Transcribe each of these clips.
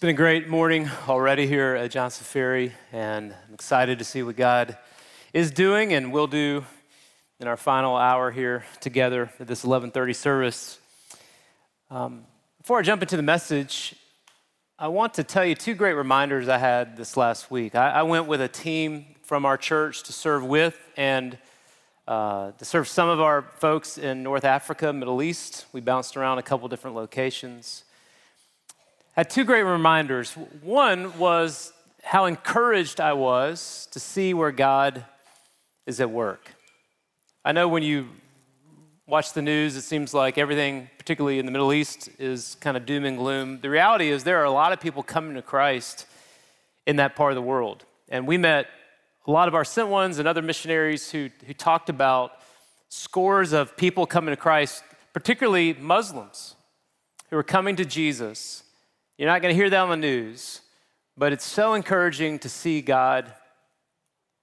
been a great morning already here at Johnson Ferry, and I'm excited to see what God is doing and will do in our final hour here together at this 11:30 service. Um, before I jump into the message, I want to tell you two great reminders I had this last week. I, I went with a team from our church to serve with and uh, to serve some of our folks in North Africa, Middle East. We bounced around a couple different locations had two great reminders. One was how encouraged I was to see where God is at work. I know when you watch the news, it seems like everything, particularly in the Middle East, is kind of doom and gloom. The reality is, there are a lot of people coming to Christ in that part of the world. And we met a lot of our sent ones and other missionaries who, who talked about scores of people coming to Christ, particularly Muslims who are coming to Jesus you're not going to hear that on the news, but it's so encouraging to see God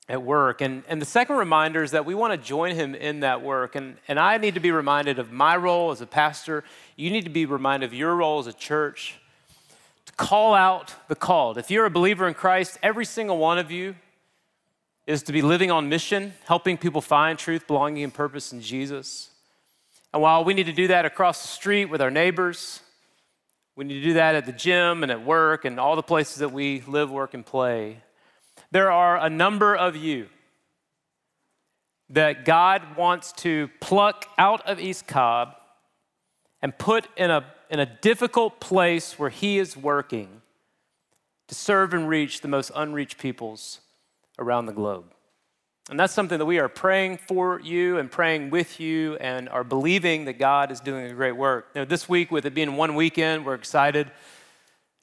at work. And, and the second reminder is that we want to join him in that work. And, and I need to be reminded of my role as a pastor. You need to be reminded of your role as a church to call out the called. If you're a believer in Christ, every single one of you is to be living on mission, helping people find truth, belonging, and purpose in Jesus. And while we need to do that across the street with our neighbors, we need to do that at the gym and at work and all the places that we live, work, and play. There are a number of you that God wants to pluck out of East Cobb and put in a, in a difficult place where He is working to serve and reach the most unreached peoples around the globe. And that's something that we are praying for you and praying with you and are believing that God is doing a great work. This week, with it being one weekend, we're excited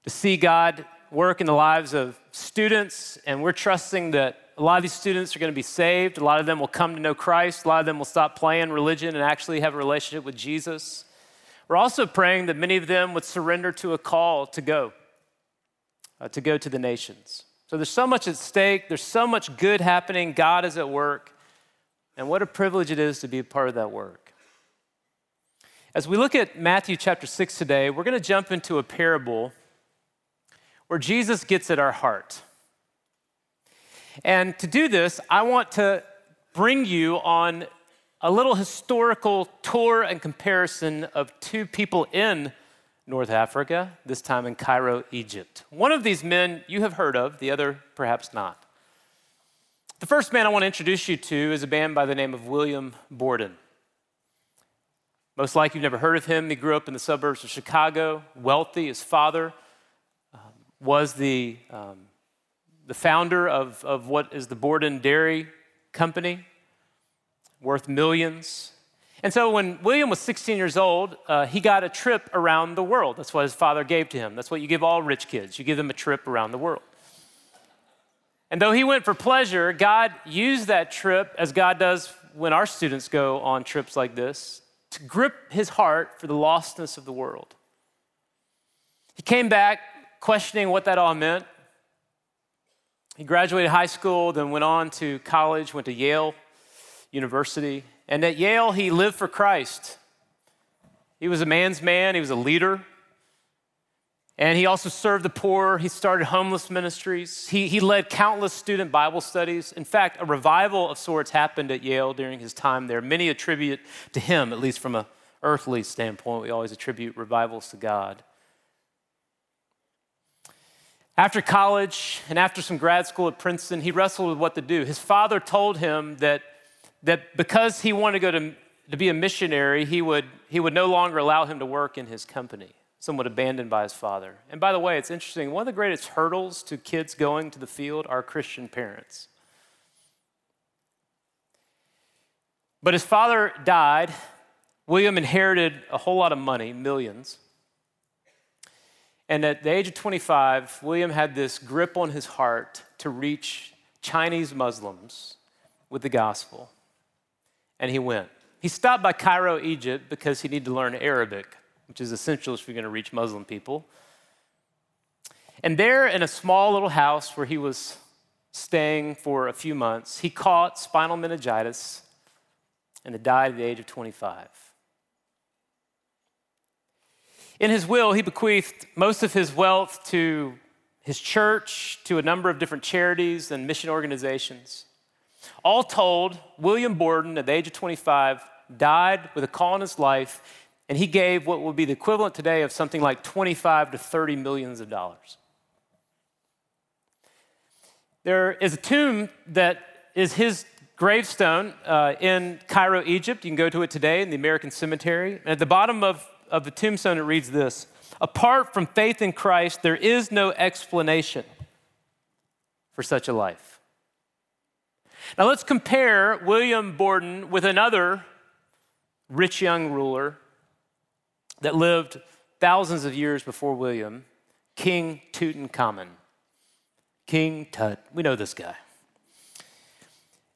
to see God work in the lives of students, and we're trusting that a lot of these students are going to be saved. A lot of them will come to know Christ. A lot of them will stop playing religion and actually have a relationship with Jesus. We're also praying that many of them would surrender to a call to go, uh, to go to the nations. So there's so much at stake, there's so much good happening. God is at work. And what a privilege it is to be a part of that work. As we look at Matthew chapter 6 today, we're going to jump into a parable where Jesus gets at our heart. And to do this, I want to bring you on a little historical tour and comparison of two people in North Africa, this time in Cairo, Egypt. One of these men you have heard of, the other perhaps not. The first man I want to introduce you to is a man by the name of William Borden. Most likely you've never heard of him. He grew up in the suburbs of Chicago, wealthy. His father um, was the, um, the founder of, of what is the Borden Dairy Company, worth millions. And so when William was 16 years old, uh, he got a trip around the world. That's what his father gave to him. That's what you give all rich kids. You give them a trip around the world. And though he went for pleasure, God used that trip, as God does when our students go on trips like this, to grip his heart for the lostness of the world. He came back questioning what that all meant. He graduated high school, then went on to college, went to Yale University. And at Yale, he lived for Christ. He was a man's man, he was a leader. And he also served the poor. He started homeless ministries. He, he led countless student Bible studies. In fact, a revival of sorts happened at Yale during his time there. Many attribute to him, at least from an earthly standpoint. We always attribute revivals to God. After college and after some grad school at Princeton, he wrestled with what to do. His father told him that that because he wanted to go to, to be a missionary, he would, he would no longer allow him to work in his company, somewhat abandoned by his father. And by the way, it's interesting, one of the greatest hurdles to kids going to the field are Christian parents. But his father died. William inherited a whole lot of money, millions. And at the age of 25, William had this grip on his heart to reach Chinese Muslims with the gospel and he went. He stopped by Cairo, Egypt, because he needed to learn Arabic, which is essential if you're going to reach Muslim people. And there, in a small little house where he was staying for a few months, he caught spinal meningitis and died at the age of 25. In his will, he bequeathed most of his wealth to his church, to a number of different charities and mission organizations. All told, William Borden, at the age of 25, died with a call in his life, and he gave what would be the equivalent today of something like 25 to 30 millions of dollars. There is a tomb that is his gravestone uh, in Cairo, Egypt. You can go to it today in the American Cemetery. And at the bottom of, of the tombstone, it reads this Apart from faith in Christ, there is no explanation for such a life. Now let's compare William Borden with another rich young ruler that lived thousands of years before William, King Tutankhamun. King Tut. We know this guy.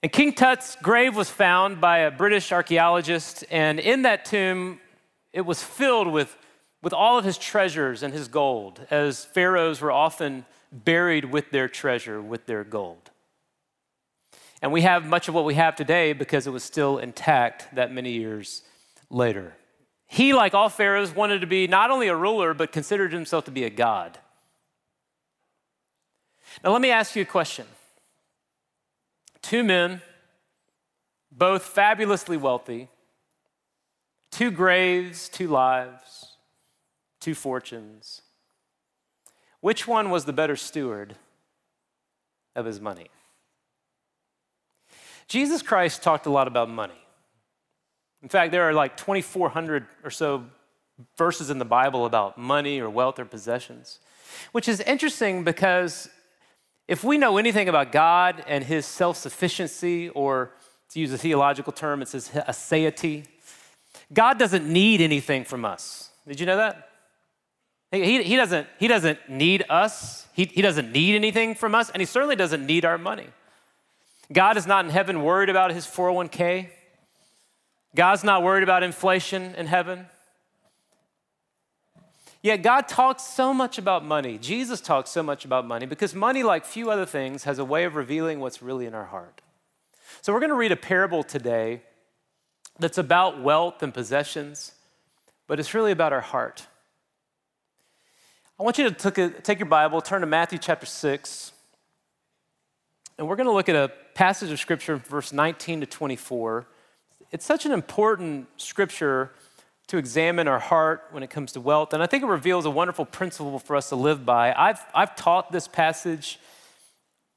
And King Tut's grave was found by a British archaeologist, and in that tomb, it was filled with, with all of his treasures and his gold, as pharaohs were often buried with their treasure, with their gold. And we have much of what we have today because it was still intact that many years later. He, like all pharaohs, wanted to be not only a ruler, but considered himself to be a god. Now, let me ask you a question. Two men, both fabulously wealthy, two graves, two lives, two fortunes. Which one was the better steward of his money? Jesus Christ talked a lot about money. In fact, there are like 2,400 or so verses in the Bible about money or wealth or possessions, which is interesting because if we know anything about God and his self sufficiency, or to use a theological term, it's says aseity, God doesn't need anything from us. Did you know that? He, he, doesn't, he doesn't need us, he, he doesn't need anything from us, and he certainly doesn't need our money. God is not in heaven worried about his 401k. God's not worried about inflation in heaven. Yet God talks so much about money. Jesus talks so much about money because money, like few other things, has a way of revealing what's really in our heart. So we're going to read a parable today that's about wealth and possessions, but it's really about our heart. I want you to take your Bible, turn to Matthew chapter 6, and we're going to look at a passage of scripture, verse 19 to 24. It's such an important scripture to examine our heart when it comes to wealth. And I think it reveals a wonderful principle for us to live by. I've, I've taught this passage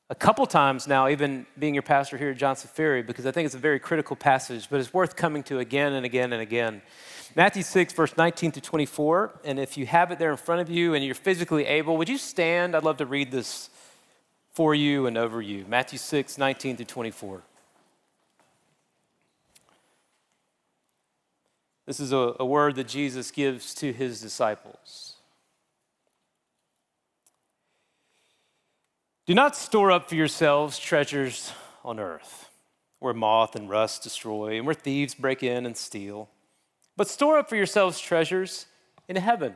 a couple times now, even being your pastor here at Johnson Ferry, because I think it's a very critical passage, but it's worth coming to again and again and again. Matthew 6, verse 19 to 24. And if you have it there in front of you and you're physically able, would you stand? I'd love to read this for you and over you. Matthew 6, 19 to 24. This is a, a word that Jesus gives to his disciples. Do not store up for yourselves treasures on earth, where moth and rust destroy, and where thieves break in and steal. But store up for yourselves treasures in heaven,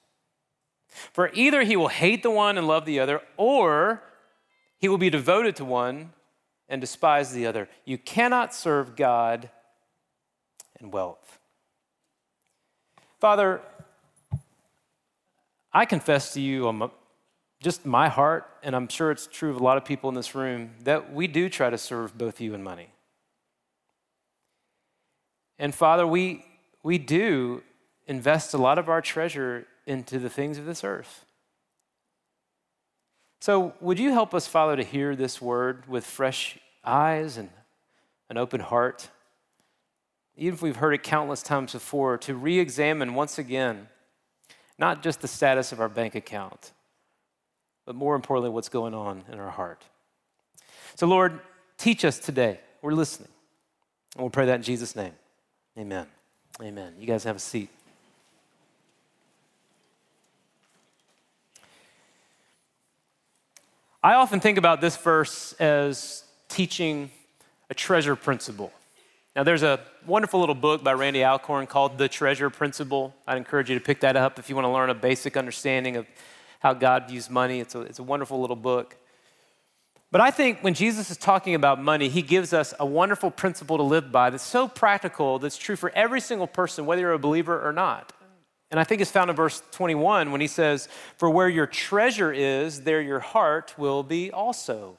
For either he will hate the one and love the other, or he will be devoted to one and despise the other. You cannot serve God and wealth. Father, I confess to you on just my heart, and I'm sure it's true of a lot of people in this room, that we do try to serve both you and money. And Father, we, we do invest a lot of our treasure into the things of this earth. So, would you help us, Father, to hear this word with fresh eyes and an open heart? even if we've heard it countless times before, to re examine once again not just the status of our bank account, but more importantly, what's going on in our heart. So, Lord, teach us today. We're listening. And we'll pray that in Jesus' name. Amen. Amen. You guys have a seat. I often think about this verse as teaching a treasure principle. Now, there's a wonderful little book by Randy Alcorn called The Treasure Principle. I'd encourage you to pick that up if you want to learn a basic understanding of how God views money. It's a, it's a wonderful little book. But I think when Jesus is talking about money, he gives us a wonderful principle to live by that's so practical, that's true for every single person, whether you're a believer or not. And I think it's found in verse 21 when he says, For where your treasure is, there your heart will be also.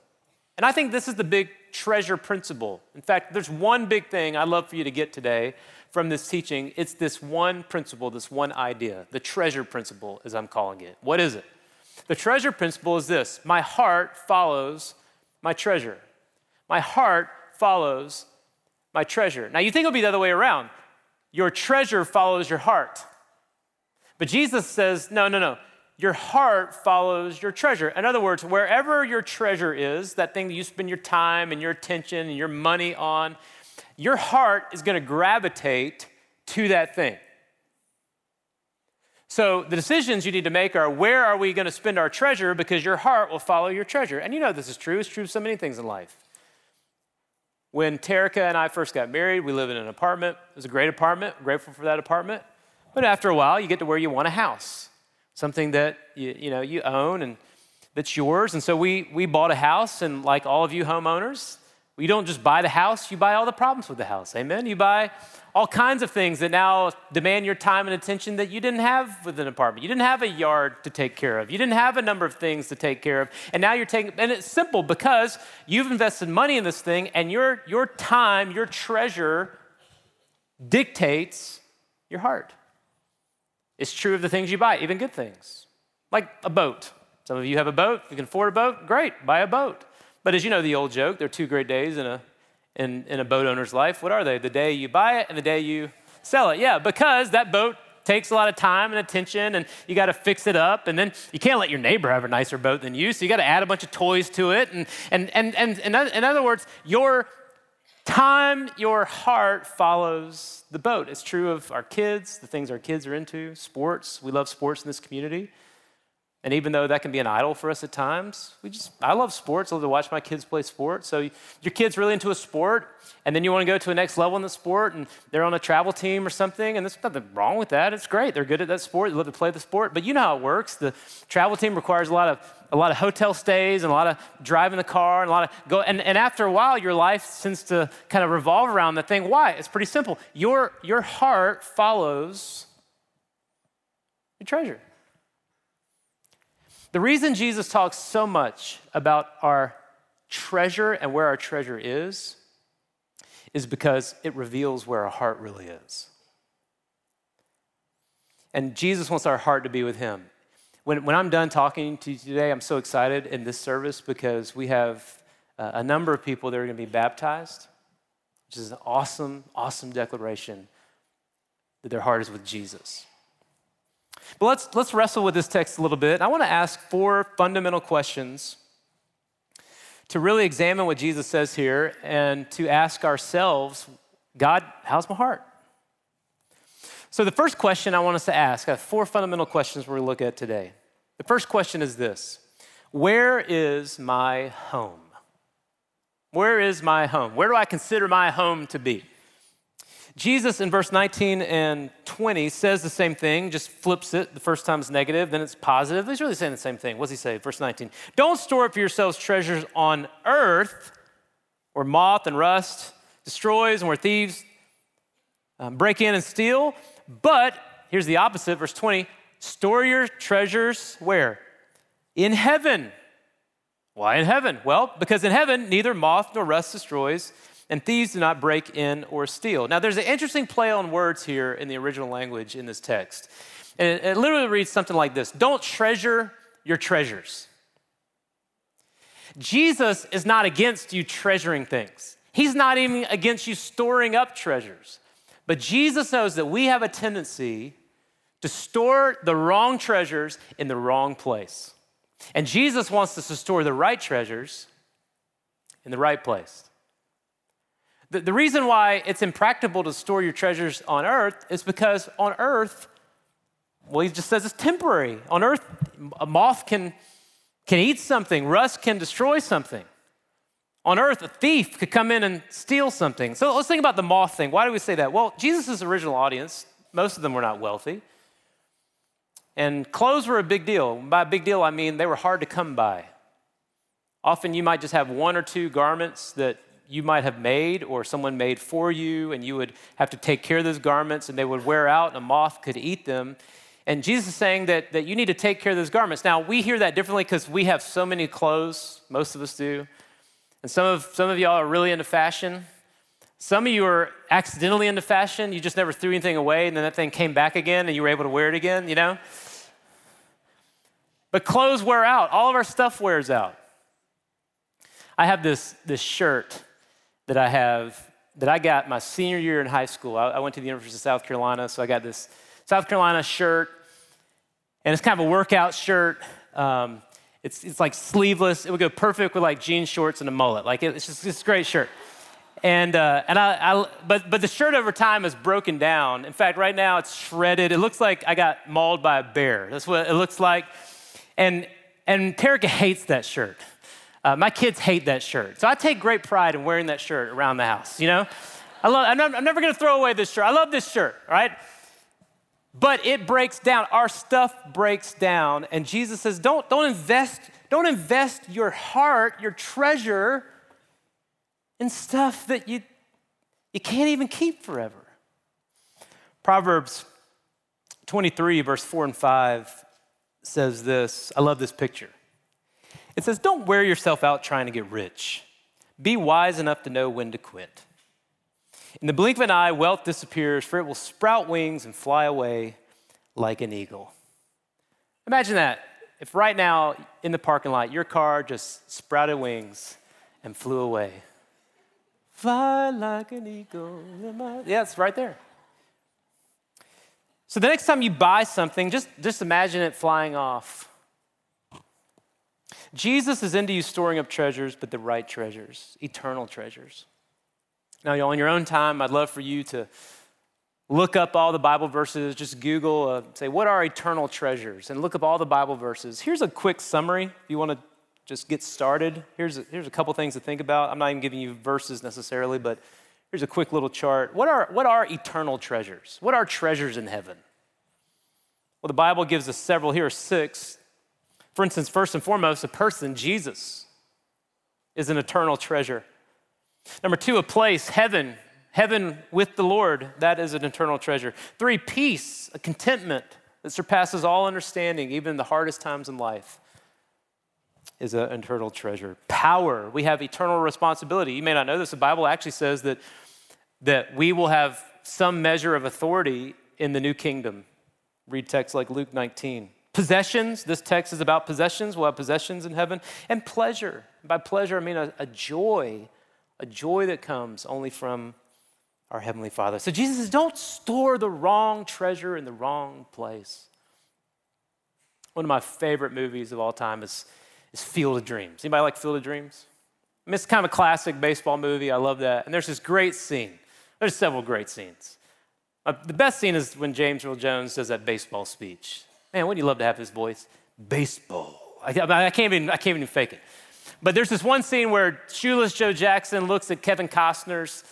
And I think this is the big treasure principle. In fact, there's one big thing I'd love for you to get today from this teaching. It's this one principle, this one idea, the treasure principle, as I'm calling it. What is it? The treasure principle is this my heart follows my treasure. My heart follows my treasure. Now, you think it'll be the other way around. Your treasure follows your heart. But Jesus says, no, no, no. Your heart follows your treasure. In other words, wherever your treasure is, that thing that you spend your time and your attention and your money on, your heart is going to gravitate to that thing. So the decisions you need to make are where are we going to spend our treasure because your heart will follow your treasure. And you know this is true. It's true of so many things in life. When Terica and I first got married, we lived in an apartment. It was a great apartment, grateful for that apartment. But after a while, you get to where you want a house, something that you, you know you own and that's yours. And so we we bought a house, and like all of you homeowners, you don't just buy the house, you buy all the problems with the house. Amen. You buy all kinds of things that now demand your time and attention that you didn't have with an apartment. You didn't have a yard to take care of. You didn't have a number of things to take care of. And now you're taking, and it's simple because you've invested money in this thing and your, your time, your treasure dictates your heart. It's true of the things you buy, even good things, like a boat. Some of you have a boat, you can afford a boat, great, buy a boat. But as you know the old joke, there are two great days in a in, in a boat owner's life. What are they? The day you buy it and the day you sell it. Yeah, because that boat takes a lot of time and attention and you got to fix it up and then you can't let your neighbor have a nicer boat than you so you got to add a bunch of toys to it and, and, and, and, in other words your time your heart follows the boat. It's true of our kids the things our kids are into sports. We love sports in this community and even though that can be an idol for us at times, we just, I love sports. I love to watch my kids play sports. So your kid's really into a sport, and then you want to go to a next level in the sport, and they're on a travel team or something, and there's nothing wrong with that. It's great. They're good at that sport. They love to play the sport. But you know how it works. The travel team requires a lot of a lot of hotel stays and a lot of driving the car and a lot of go and, and after a while your life tends to kind of revolve around the thing. Why? It's pretty simple. Your your heart follows your treasure. The reason Jesus talks so much about our treasure and where our treasure is is because it reveals where our heart really is. And Jesus wants our heart to be with Him. When, when I'm done talking to you today, I'm so excited in this service because we have uh, a number of people that are going to be baptized, which is an awesome, awesome declaration that their heart is with Jesus. But let's, let's wrestle with this text a little bit. I want to ask four fundamental questions to really examine what Jesus says here and to ask ourselves, God, how's my heart? So, the first question I want us to ask, I have four fundamental questions we're going to look at today. The first question is this Where is my home? Where is my home? Where do I consider my home to be? Jesus in verse 19 and 20 says the same thing, just flips it. The first time is negative, then it's positive. He's really saying the same thing. What's he say? Verse 19 Don't store up for yourselves treasures on earth where moth and rust destroys and where thieves um, break in and steal. But here's the opposite, verse 20 store your treasures where? In heaven. Why in heaven? Well, because in heaven neither moth nor rust destroys and thieves do not break in or steal. Now, there's an interesting play on words here in the original language in this text. And it, it literally reads something like this Don't treasure your treasures. Jesus is not against you treasuring things, He's not even against you storing up treasures. But Jesus knows that we have a tendency to store the wrong treasures in the wrong place. And Jesus wants us to store the right treasures in the right place. The, the reason why it's impractical to store your treasures on earth is because on earth, well, he just says it's temporary. On earth, a moth can can eat something, rust can destroy something. On earth, a thief could come in and steal something. So let's think about the moth thing. Why do we say that? Well, Jesus' original audience, most of them were not wealthy. And clothes were a big deal. By big deal, I mean they were hard to come by. Often you might just have one or two garments that you might have made or someone made for you, and you would have to take care of those garments and they would wear out and a moth could eat them. And Jesus is saying that, that you need to take care of those garments. Now, we hear that differently because we have so many clothes, most of us do. And some of, some of y'all are really into fashion. Some of you are accidentally into fashion. You just never threw anything away, and then that thing came back again, and you were able to wear it again, you know? But clothes wear out. All of our stuff wears out. I have this, this shirt that I have that I got my senior year in high school. I, I went to the University of South Carolina, so I got this South Carolina shirt, and it's kind of a workout shirt. Um, it's, it's like sleeveless. It would go perfect with like jean shorts and a mullet. Like it's just it's a great shirt. And, uh, and I, I, but, but the shirt over time is broken down. In fact, right now it's shredded. It looks like I got mauled by a bear. That's what it looks like. And, and Terica hates that shirt. Uh, my kids hate that shirt. So I take great pride in wearing that shirt around the house, you know? I love, I'm, I'm never gonna throw away this shirt. I love this shirt, right? But it breaks down. Our stuff breaks down. And Jesus says, don't, don't invest, don't invest your heart, your treasure in stuff that you, you can't even keep forever. Proverbs 23, verse 4 and 5 says this. I love this picture. It says, Don't wear yourself out trying to get rich. Be wise enough to know when to quit. In the blink of an eye, wealth disappears, for it will sprout wings and fly away like an eagle. Imagine that. If right now in the parking lot, your car just sprouted wings and flew away. Fly like an eagle. Yeah, it's right there. So the next time you buy something, just, just imagine it flying off. Jesus is into you storing up treasures, but the right treasures, eternal treasures. Now, y'all, in your own time, I'd love for you to look up all the Bible verses, just Google, uh, say, what are eternal treasures? And look up all the Bible verses. Here's a quick summary if you want to just get started. Here's a, here's a couple things to think about. I'm not even giving you verses necessarily, but here's a quick little chart. What are, what are eternal treasures? What are treasures in heaven? Well, the Bible gives us several. Here are six. For instance, first and foremost, a person, Jesus, is an eternal treasure. Number two, a place, heaven, heaven with the Lord, that is an eternal treasure. Three, peace, a contentment that surpasses all understanding, even the hardest times in life, is an eternal treasure. Power, we have eternal responsibility. You may not know this, the Bible actually says that, that we will have some measure of authority in the new kingdom. Read texts like Luke 19. Possessions, this text is about possessions. We'll have possessions in heaven. And pleasure. By pleasure, I mean a, a joy, a joy that comes only from our Heavenly Father. So Jesus says, don't store the wrong treasure in the wrong place. One of my favorite movies of all time is, is Field of Dreams. Anybody like Field of Dreams? I mean, it's kind of a classic baseball movie. I love that. And there's this great scene. There's several great scenes. Uh, the best scene is when James Earl Jones does that baseball speech. Man, wouldn't you love to have his voice? Baseball. I, I, can't even, I can't even fake it. But there's this one scene where Shoeless Joe Jackson looks at Kevin Costner's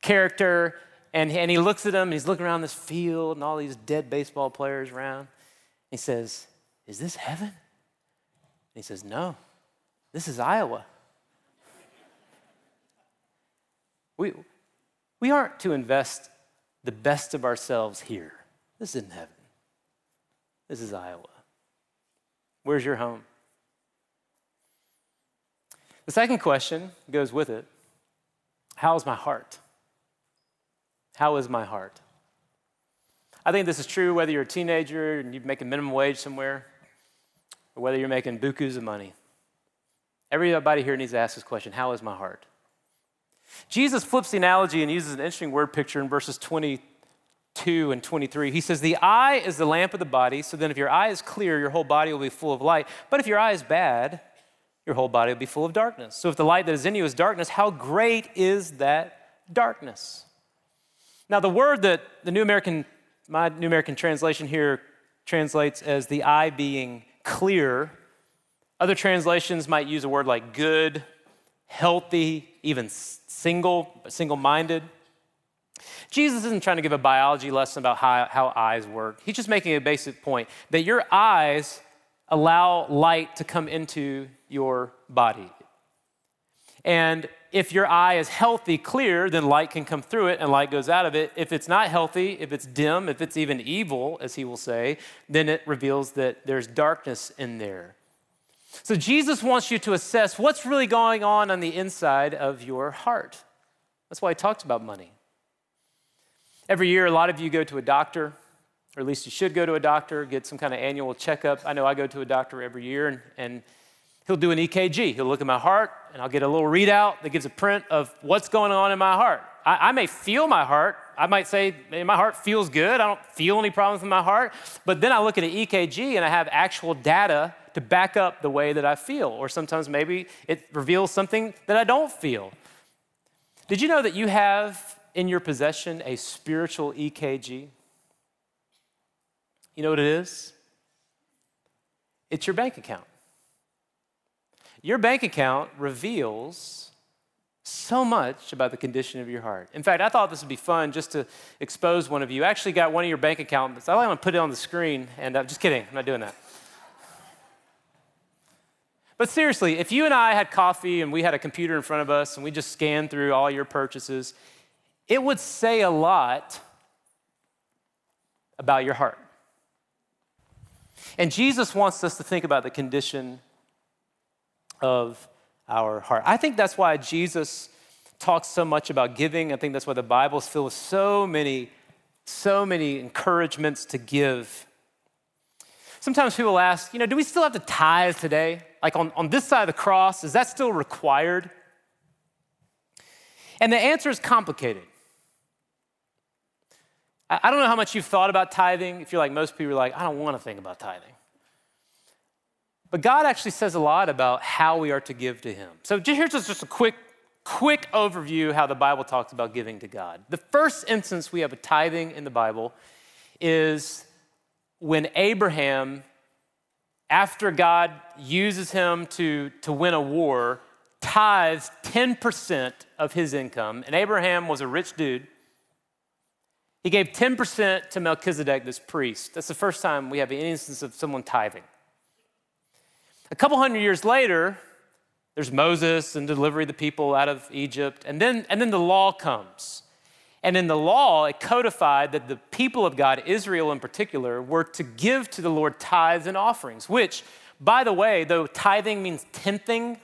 character and, and he looks at him and he's looking around this field and all these dead baseball players around. He says, Is this heaven? And he says, No, this is Iowa. We, we aren't to invest the best of ourselves here. This isn't heaven. This is Iowa. Where's your home? The second question goes with it How is my heart? How is my heart? I think this is true whether you're a teenager and you make a minimum wage somewhere, or whether you're making bukus of money. Everybody here needs to ask this question How is my heart? Jesus flips the analogy and uses an interesting word picture in verses 20 2 and 23. He says, The eye is the lamp of the body, so then if your eye is clear, your whole body will be full of light. But if your eye is bad, your whole body will be full of darkness. So if the light that is in you is darkness, how great is that darkness? Now, the word that the New American, my New American translation here translates as the eye being clear, Other translations might use a word like good, healthy, even single, single minded. Jesus isn't trying to give a biology lesson about how, how eyes work. He's just making a basic point that your eyes allow light to come into your body. And if your eye is healthy, clear, then light can come through it and light goes out of it. If it's not healthy, if it's dim, if it's even evil, as he will say, then it reveals that there's darkness in there. So Jesus wants you to assess what's really going on on the inside of your heart. That's why he talks about money. Every year, a lot of you go to a doctor, or at least you should go to a doctor, get some kind of annual checkup. I know I go to a doctor every year, and, and he'll do an EKG. He'll look at my heart, and I'll get a little readout that gives a print of what's going on in my heart. I, I may feel my heart. I might say, my heart feels good. I don't feel any problems with my heart. But then I look at an EKG and I have actual data to back up the way that I feel. Or sometimes maybe it reveals something that I don't feel. Did you know that you have in your possession a spiritual EKG? You know what it is? It's your bank account. Your bank account reveals so much about the condition of your heart. In fact, I thought this would be fun just to expose one of you. I actually got one of your bank accounts. I want to put it on the screen, and I'm just kidding, I'm not doing that. But seriously, if you and I had coffee and we had a computer in front of us and we just scanned through all your purchases, it would say a lot about your heart. And Jesus wants us to think about the condition of our heart. I think that's why Jesus talks so much about giving. I think that's why the Bible is filled with so many, so many encouragements to give. Sometimes people ask, you know, do we still have to tithe today? Like on, on this side of the cross, is that still required? And the answer is complicated. I, don't know how much you've thought about tithing. If you're like most people, are like, I don't want to think about tithing. But God actually says a lot about how we are to give to Him. So here's just a quick, quick overview how the Bible talks about giving to God. The first instance we have a tithing in the Bible is when Abraham, after God uses him to, to win a war, tithes 10% of his income. And Abraham was a rich dude. He gave 10% to Melchizedek, this priest. That's the first time we have an instance of someone tithing. A couple hundred years later, there's Moses and delivery of the people out of Egypt, and then, and then the law comes. And in the law, it codified that the people of God, Israel in particular, were to give to the Lord tithes and offerings, which, by the way, though tithing means tenthing,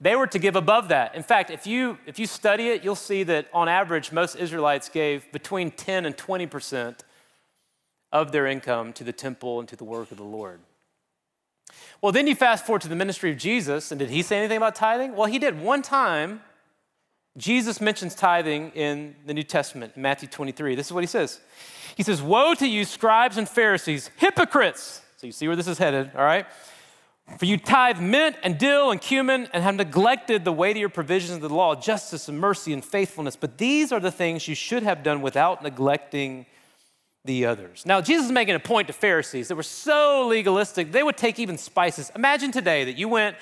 they were to give above that. In fact, if you, if you study it, you'll see that on average, most Israelites gave between 10 and 20% of their income to the temple and to the work of the Lord. Well, then you fast forward to the ministry of Jesus, and did he say anything about tithing? Well, he did. One time, Jesus mentions tithing in the New Testament, Matthew 23. This is what he says He says, Woe to you, scribes and Pharisees, hypocrites! So you see where this is headed, all right? For you tithe mint and dill and cumin and have neglected the weightier provisions of the law, justice and mercy and faithfulness. But these are the things you should have done without neglecting the others. Now, Jesus is making a point to Pharisees that were so legalistic, they would take even spices. Imagine today that you went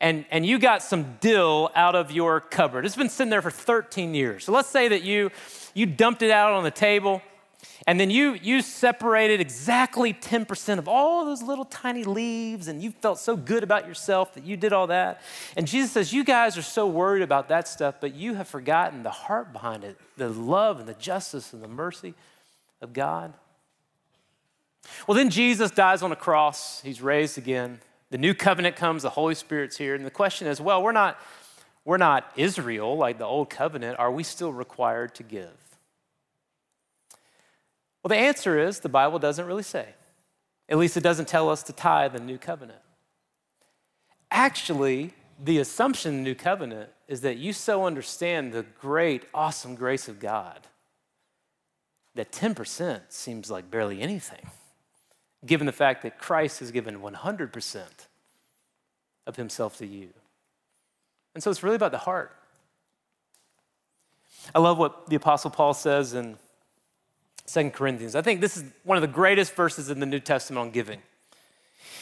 and, and you got some dill out of your cupboard. It's been sitting there for 13 years. So let's say that you, you dumped it out on the table and then you, you separated exactly 10% of all those little tiny leaves, and you felt so good about yourself that you did all that. And Jesus says, You guys are so worried about that stuff, but you have forgotten the heart behind it the love and the justice and the mercy of God? Well, then Jesus dies on a cross. He's raised again. The new covenant comes, the Holy Spirit's here. And the question is well, we're not, we're not Israel like the old covenant. Are we still required to give? Well, the answer is the Bible doesn't really say. At least it doesn't tell us to tithe the new covenant. Actually, the assumption in the new covenant is that you so understand the great, awesome grace of God that 10% seems like barely anything, given the fact that Christ has given 100% of himself to you. And so it's really about the heart. I love what the Apostle Paul says in 2 Corinthians. I think this is one of the greatest verses in the New Testament on giving.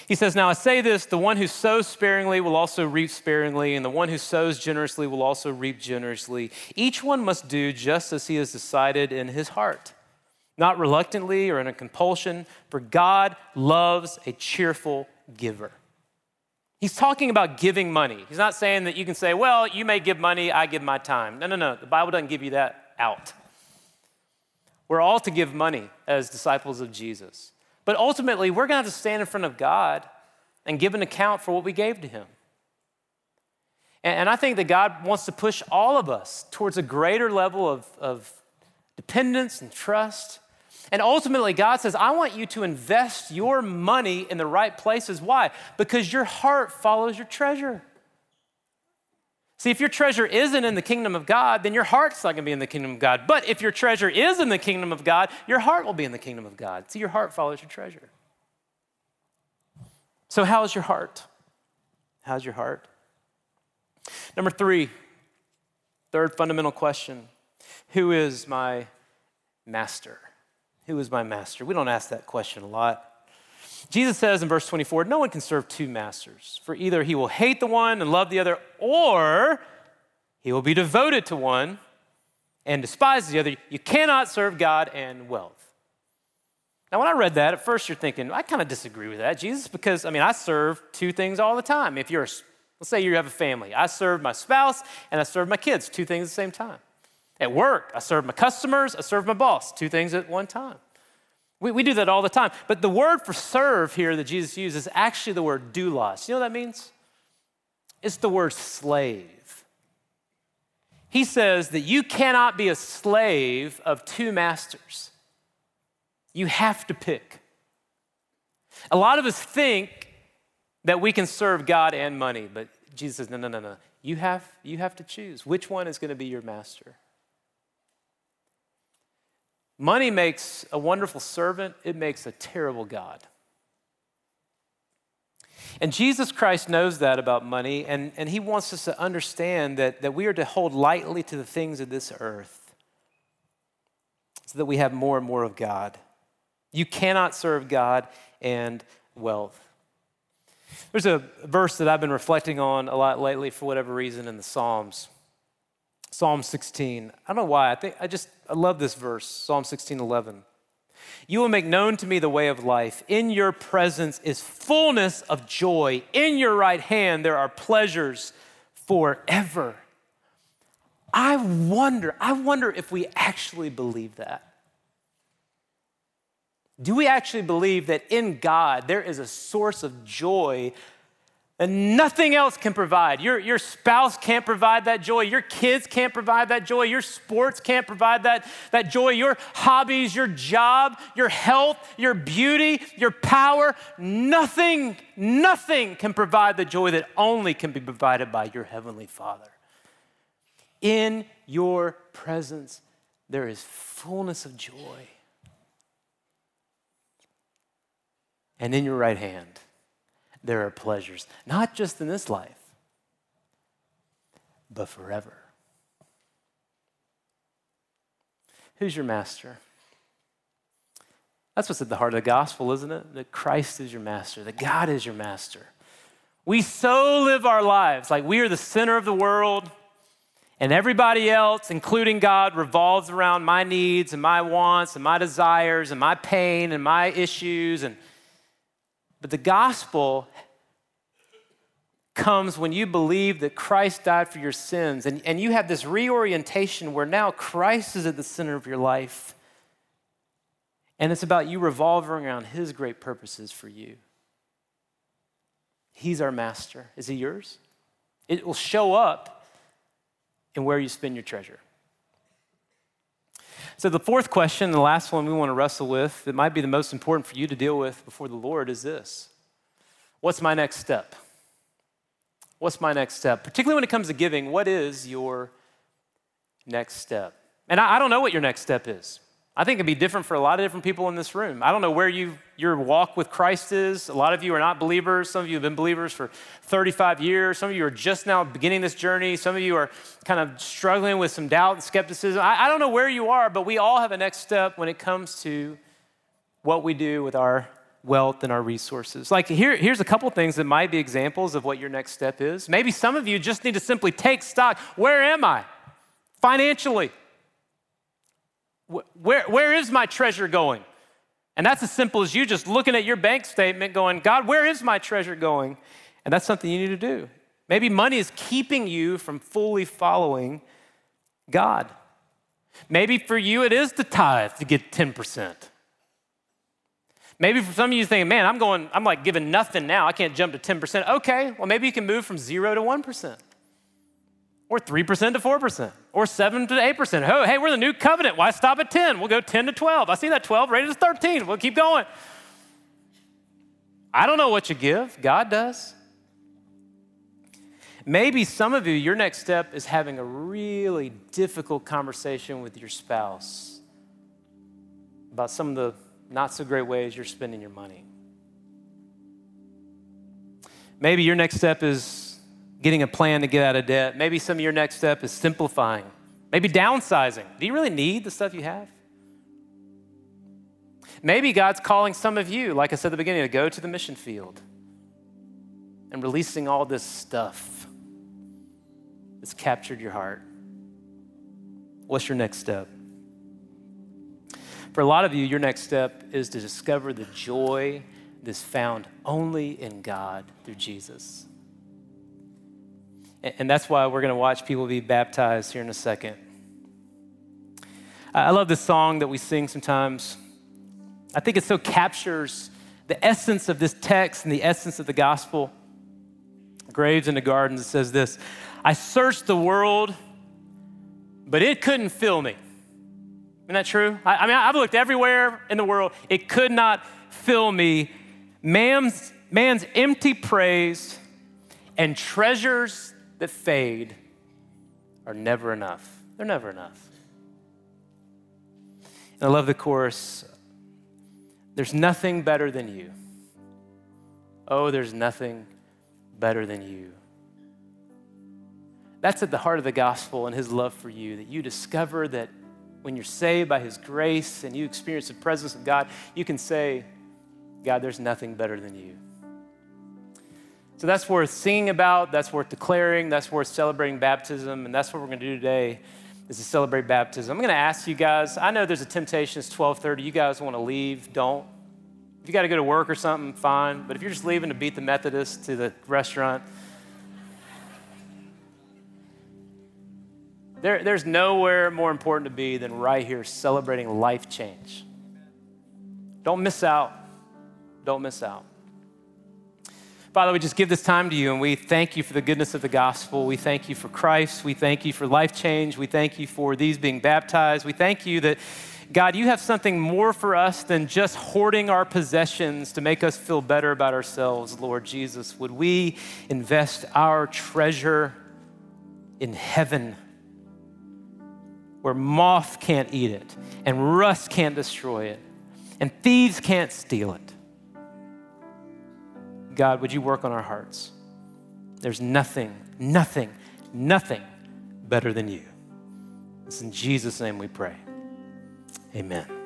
He says, Now I say this the one who sows sparingly will also reap sparingly, and the one who sows generously will also reap generously. Each one must do just as he has decided in his heart, not reluctantly or in a compulsion, for God loves a cheerful giver. He's talking about giving money. He's not saying that you can say, Well, you may give money, I give my time. No, no, no. The Bible doesn't give you that out. We're all to give money as disciples of Jesus. But ultimately, we're going to have to stand in front of God and give an account for what we gave to Him. And, I think that God wants to push all of us towards a greater level of, of dependence and trust. And ultimately, God says, I want you to invest your money in the right places. Why? Because your heart follows your treasure. See, if your treasure isn't in the kingdom of God, then your heart's not going to be in the kingdom of God. But if your treasure is in the kingdom of God, your heart will be in the kingdom of God. See, your heart follows your treasure. So, how is your heart? How's your heart? Number three, third fundamental question Who is my master? Who is my master? We don't ask that question a lot. Jesus says in verse 24, no one can serve two masters, for either he will hate the one and love the other, or he will be devoted to one and despise the other. You cannot serve God and wealth. Now, when I read that, at first you're thinking, I kind of disagree with that, Jesus, because I mean, I serve two things all the time. If you're, let's say you have a family, I serve my spouse and I serve my kids, two things at the same time. At work, I serve my customers, I serve my boss, two things at one time. We, we do that all the time. But the word for serve here that Jesus uses is actually the word doulos. You know what that means? It's the word slave. He says that you cannot be a slave of two masters. You have to pick. A lot of us think that we can serve God and money, but Jesus says, no, no, no, no. You have, you have to choose which one is going to be your master. Money makes a wonderful servant, it makes a terrible God. And Jesus Christ knows that about money, and, and he wants us to understand that, that we are to hold lightly to the things of this earth so that we have more and more of God. You cannot serve God and wealth. There's a verse that I've been reflecting on a lot lately for whatever reason in the Psalms. Psalm 16. I don't know why. I think I just I love this verse, Psalm 16, 11. You will make known to me the way of life. In your presence is fullness of joy. In your right hand there are pleasures forever. I wonder, I wonder if we actually believe that. Do we actually believe that in God there is a source of joy and nothing else can provide. Your, your spouse can't provide that joy. Your kids can't provide that joy. Your sports can't provide that, that joy. Your hobbies, your job, your health, your beauty, your power, nothing, nothing can provide the joy that only can be provided by your Heavenly Father. In your presence, there is fullness of joy. And in your right hand, there are pleasures, not just in this life, but forever. Who's your master? That's what's at the heart of the gospel, isn't it? That Christ is your master, that God is your master. We so live our lives like we are the center of the world, and everybody else, including God, revolves around my needs and my wants and my desires and my pain and my issues and but the gospel comes when you believe that Christ died for your sins and, and you have this reorientation where now Christ is at the center of your life. And it's about you revolving around his great purposes for you. He's our master. Is he yours? It will show up in where you spend your treasure. So, the fourth question, the last one we want to wrestle with, that might be the most important for you to deal with before the Lord, is this What's my next step? What's my next step? Particularly when it comes to giving, what is your next step? And I, I don't know what your next step is. I think it'd be different for a lot of different people in this room. I don't know where you, your walk with Christ is. A lot of you are not believers. Some of you have been believers for 35 years. Some of you are just now beginning this journey. Some of you are kind of struggling with some doubt and skepticism. I, I don't know where you are, but we all have a next step when it comes to what we do with our wealth and our resources. Like, here, here's a couple things that might be examples of what your next step is. Maybe some of you just need to simply take stock. Where am I financially? Where, where is my treasure going? And that's as simple as you just looking at your bank statement going, God, where is my treasure going? And that's something you need to do. Maybe money is keeping you from fully following God. Maybe for you, it is the tithe to get 10%. Maybe for some of you thinking, man, I'm going, I'm like giving nothing now. I can't jump to 10%. Okay, well, maybe you can move from zero to 1%, or 3% to 4%, or 7 to 8%. Oh, hey, we're the new covenant. Why stop at 10? We'll go 10 to 12. I see that 12 rated as 13. We'll keep going. I don't know what you give, God does. Maybe some of you, your next step is having a really difficult conversation with your spouse about some of the not so great ways you're spending your money. Maybe your next step is getting a plan to get out of debt. Maybe some of your next step is simplifying, maybe downsizing. Do you really need the stuff you have? Maybe God's calling some of you, like I said at the beginning, to go to the mission field and releasing all this stuff that's captured your heart. What's your next step? For a lot of you, your next step is to discover the joy that's found only in God through Jesus. And that's why we're going to watch people be baptized here in a second. I love this song that we sing sometimes. I think it so captures the essence of this text and the essence of the gospel. Graves Into Gardens says this I searched the world, but it couldn't fill me. Isn't that true? I, I mean, I've looked everywhere in the world. It could not fill me. Man's, man's empty praise and treasures that fade are never enough. They're never enough. And I love the chorus there's nothing better than you. Oh, there's nothing better than you. That's at the heart of the gospel and his love for you, that you discover that when you're saved by His grace and you experience the presence of God, you can say, God, there's nothing better than you. So that's worth singing about, that's worth declaring, that's worth celebrating baptism, and that's what we're going to do today is to celebrate baptism. I'm going to ask you guys, I know there's a temptation, it's 1230, you guys want to leave, don't. If you got to go to work or something, fine, but if you're just leaving to beat the Methodist to the restaurant, There, there's nowhere more important to be than right here celebrating life change. Don't miss out. Don't miss out. Father, we just give this time to you and we thank you for the goodness of the gospel. We thank you for Christ. We thank you for life change. We thank you for these being baptized. We thank you that, God, you have something more for us than just hoarding our possessions to make us feel better about ourselves, Lord Jesus. Would we invest our treasure in heaven? where moth can't eat it, and rust can't destroy it, and thieves can't steal it. God, would you work on our hearts? There's nothing, nothing, nothing better than you. It's in Jesus' name we pray. Amen.